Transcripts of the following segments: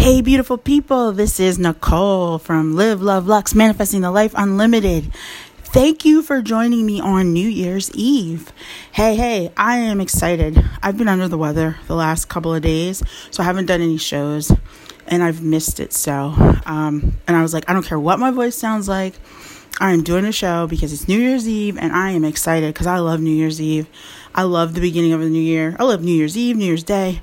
Hey, beautiful people, this is Nicole from Live, Love, Lux, Manifesting the Life Unlimited. Thank you for joining me on New Year's Eve. Hey, hey, I am excited. I've been under the weather the last couple of days, so I haven't done any shows and I've missed it so. Um, and I was like, I don't care what my voice sounds like. I am doing a show because it's New Year's Eve and I am excited because I love New Year's Eve. I love the beginning of the new year. I love New Year's Eve, New Year's Day.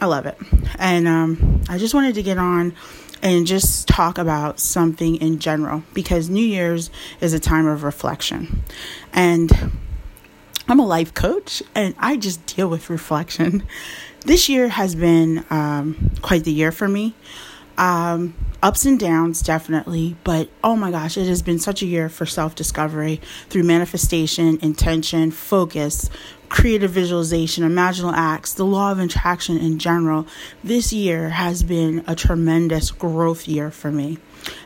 I love it. And um, I just wanted to get on and just talk about something in general because New Year's is a time of reflection. And I'm a life coach and I just deal with reflection. This year has been um, quite the year for me. Um, ups and downs, definitely, but oh my gosh, it has been such a year for self discovery through manifestation, intention, focus, creative visualization, imaginal acts, the law of attraction in general. This year has been a tremendous growth year for me.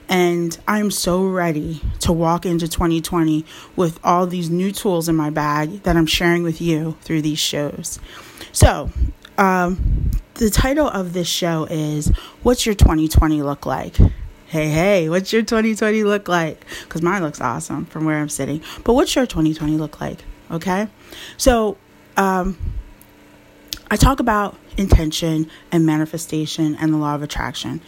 And I'm so ready to walk into 2020 with all these new tools in my bag that I'm sharing with you through these shows. So, um, the title of this show is What's Your 2020 Look Like? Hey, hey, what's your 2020 look like? Because mine looks awesome from where I'm sitting. But what's your 2020 look like? Okay. So, um, I talk about intention and manifestation and the law of attraction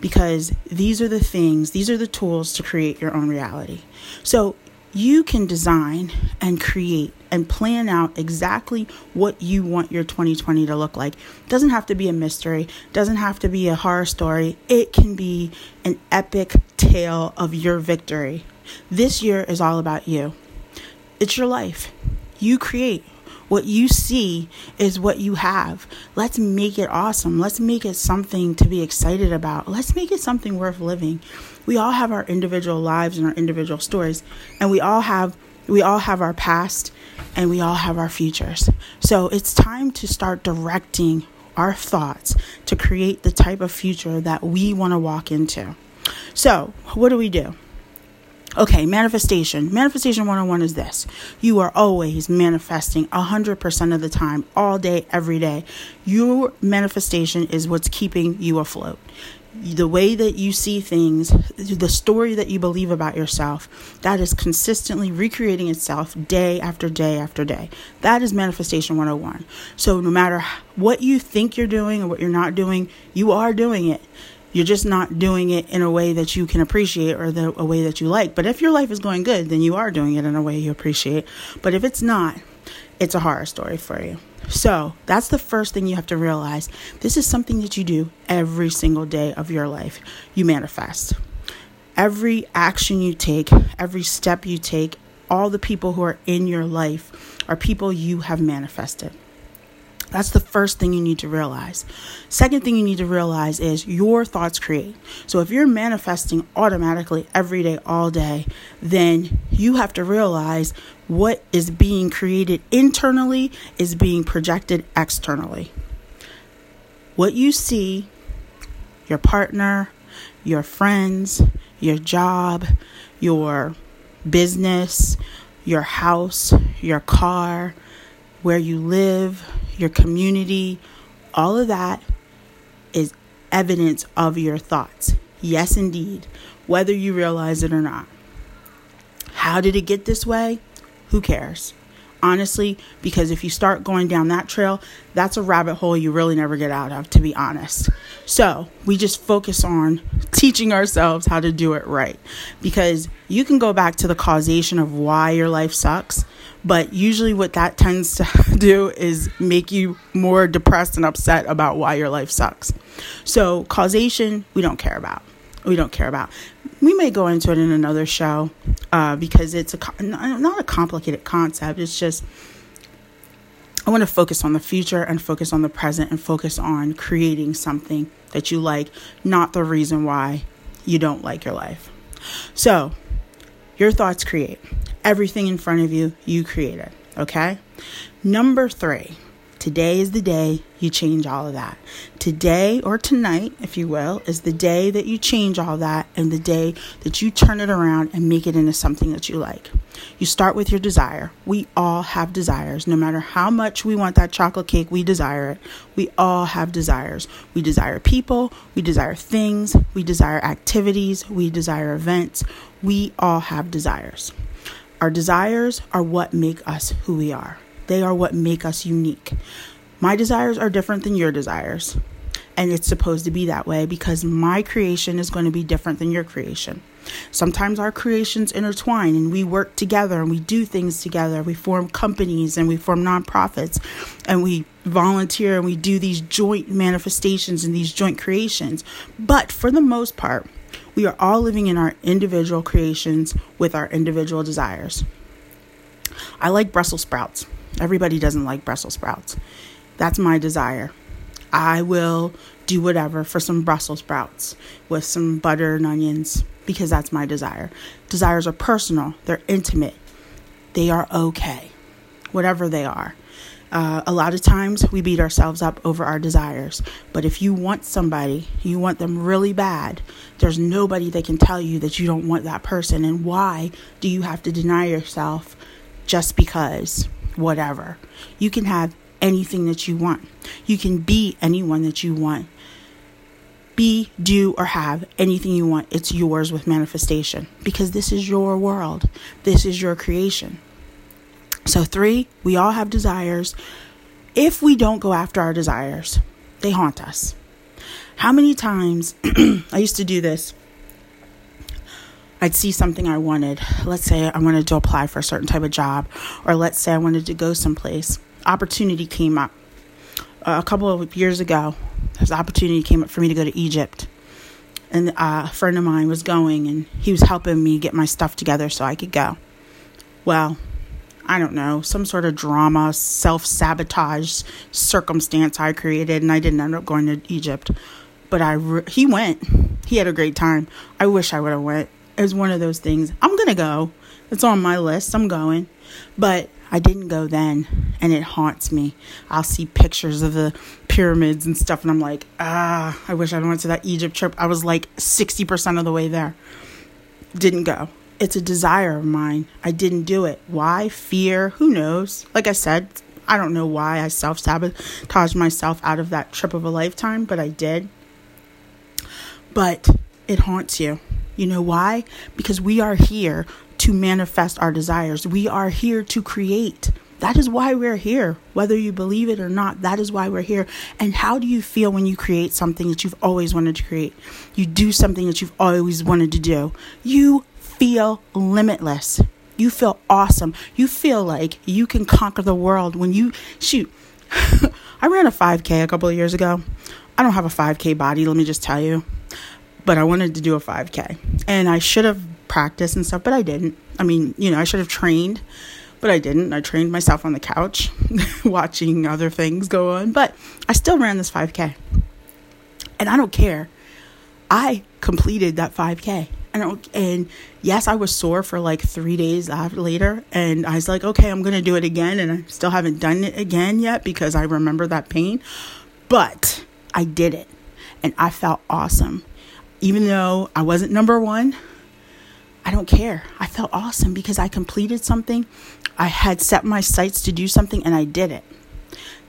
because these are the things, these are the tools to create your own reality. So, you can design and create and plan out exactly what you want your 2020 to look like. It doesn't have to be a mystery, doesn't have to be a horror story. It can be an epic tale of your victory. This year is all about you. It's your life. You create. What you see is what you have. Let's make it awesome. Let's make it something to be excited about. Let's make it something worth living. We all have our individual lives and our individual stories, and we all have we all have our past and we all have our futures. So it's time to start directing our thoughts to create the type of future that we want to walk into. So, what do we do? Okay, manifestation. Manifestation 101 is this you are always manifesting 100% of the time, all day, every day. Your manifestation is what's keeping you afloat. The way that you see things, the story that you believe about yourself, that is consistently recreating itself day after day after day. That is manifestation 101. So, no matter what you think you're doing or what you're not doing, you are doing it. You're just not doing it in a way that you can appreciate or the, a way that you like. But if your life is going good, then you are doing it in a way you appreciate. But if it's not, it's a horror story for you. So that's the first thing you have to realize. This is something that you do every single day of your life. You manifest. Every action you take, every step you take, all the people who are in your life are people you have manifested. That's the first thing you need to realize. Second thing you need to realize is your thoughts create. So if you're manifesting automatically every day, all day, then you have to realize what is being created internally is being projected externally. What you see, your partner, your friends, your job, your business, your house, your car, where you live, your community, all of that is evidence of your thoughts. Yes, indeed, whether you realize it or not. How did it get this way? Who cares? Honestly, because if you start going down that trail, that's a rabbit hole you really never get out of, to be honest. So we just focus on teaching ourselves how to do it right because you can go back to the causation of why your life sucks. But usually, what that tends to do is make you more depressed and upset about why your life sucks. So, causation, we don't care about we don't care about. We may go into it in another show uh, because it's a not a complicated concept. It's just I want to focus on the future and focus on the present and focus on creating something that you like, not the reason why you don't like your life. So, your thoughts create everything in front of you. You create it. Okay. Number three, Today is the day you change all of that. Today or tonight, if you will, is the day that you change all that and the day that you turn it around and make it into something that you like. You start with your desire. We all have desires. No matter how much we want that chocolate cake, we desire it. We all have desires. We desire people, we desire things, we desire activities, we desire events. We all have desires. Our desires are what make us who we are. They are what make us unique. My desires are different than your desires. And it's supposed to be that way because my creation is going to be different than your creation. Sometimes our creations intertwine and we work together and we do things together. We form companies and we form nonprofits and we volunteer and we do these joint manifestations and these joint creations. But for the most part, we are all living in our individual creations with our individual desires. I like Brussels sprouts. Everybody doesn't like Brussels sprouts. That's my desire. I will do whatever for some Brussels sprouts with some butter and onions because that's my desire. Desires are personal, they're intimate, they are okay, whatever they are. Uh, a lot of times we beat ourselves up over our desires. But if you want somebody, you want them really bad, there's nobody that can tell you that you don't want that person. And why do you have to deny yourself just because? Whatever. You can have anything that you want. You can be anyone that you want. Be, do, or have anything you want. It's yours with manifestation because this is your world. This is your creation. So, three, we all have desires. If we don't go after our desires, they haunt us. How many times I used to do this I'd see something I wanted. Let's say I wanted to apply for a certain type of job, or let's say I wanted to go someplace. Opportunity came up. Uh, a couple of years ago, this opportunity came up for me to go to Egypt. And uh, a friend of mine was going, and he was helping me get my stuff together so I could go. Well, I don't know, some sort of drama, self sabotage circumstance I created, and I didn't end up going to Egypt. But I, re- he went. He had a great time. I wish I would have went is one of those things. I'm going to go. It's on my list. I'm going. But I didn't go then, and it haunts me. I'll see pictures of the pyramids and stuff, and I'm like, ah, I wish I went to that Egypt trip. I was like 60% of the way there. Didn't go. It's a desire of mine. I didn't do it. Why? Fear? Who knows? Like I said, I don't know why I self sabotaged myself out of that trip of a lifetime, but I did. But it haunts you. You know why? Because we are here to manifest our desires. We are here to create. That is why we're here. Whether you believe it or not, that is why we're here. And how do you feel when you create something that you've always wanted to create? You do something that you've always wanted to do. You feel limitless. You feel awesome. You feel like you can conquer the world when you shoot. I ran a 5K a couple of years ago. I don't have a 5K body, let me just tell you but I wanted to do a 5K. And I should have practiced and stuff, but I didn't. I mean, you know, I should have trained, but I didn't. I trained myself on the couch watching other things go on, but I still ran this 5K. And I don't care. I completed that 5K. And, and yes, I was sore for like three days after, later. And I was like, okay, I'm to do it again. And I still haven't done it again yet because I remember that pain. But I did it. And I felt awesome even though I wasn't number one, I don't care. I felt awesome because I completed something. I had set my sights to do something and I did it.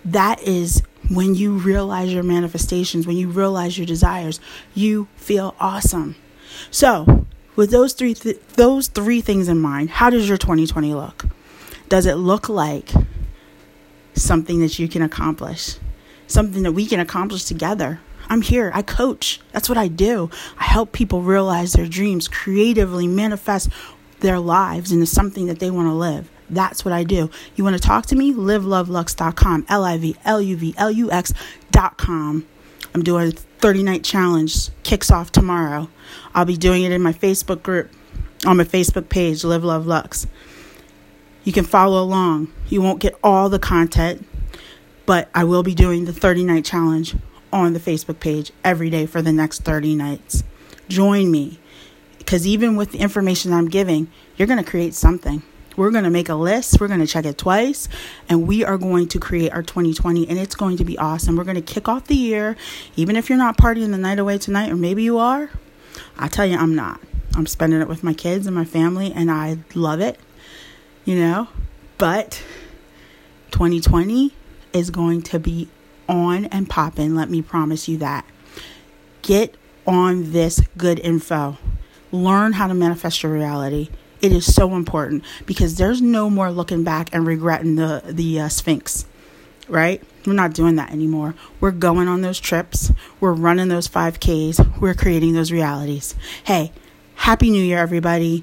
That is when you realize your manifestations, when you realize your desires, you feel awesome. So, with those three th- those three things in mind, how does your 2020 look? Does it look like something that you can accomplish? Something that we can accomplish together? I'm here. I coach. That's what I do. I help people realize their dreams, creatively manifest their lives into something that they want to live. That's what I do. You want to talk to me? LivLuvLux.com. L I V L U V L U X.com. I'm doing a 30 night challenge, kicks off tomorrow. I'll be doing it in my Facebook group, on my Facebook page, Live Love Lux. You can follow along. You won't get all the content, but I will be doing the 30 night challenge on the Facebook page every day for the next 30 nights. Join me because even with the information I'm giving, you're going to create something. We're going to make a list, we're going to check it twice, and we are going to create our 2020, and it's going to be awesome. We're going to kick off the year, even if you're not partying the night away tonight, or maybe you are. I tell you, I'm not. I'm spending it with my kids and my family, and I love it, you know. But 2020 is going to be on and popping. Let me promise you that. Get on this good info. Learn how to manifest your reality. It is so important because there's no more looking back and regretting the the uh, Sphinx, right? We're not doing that anymore. We're going on those trips. We're running those 5Ks. We're creating those realities. Hey, happy new year everybody.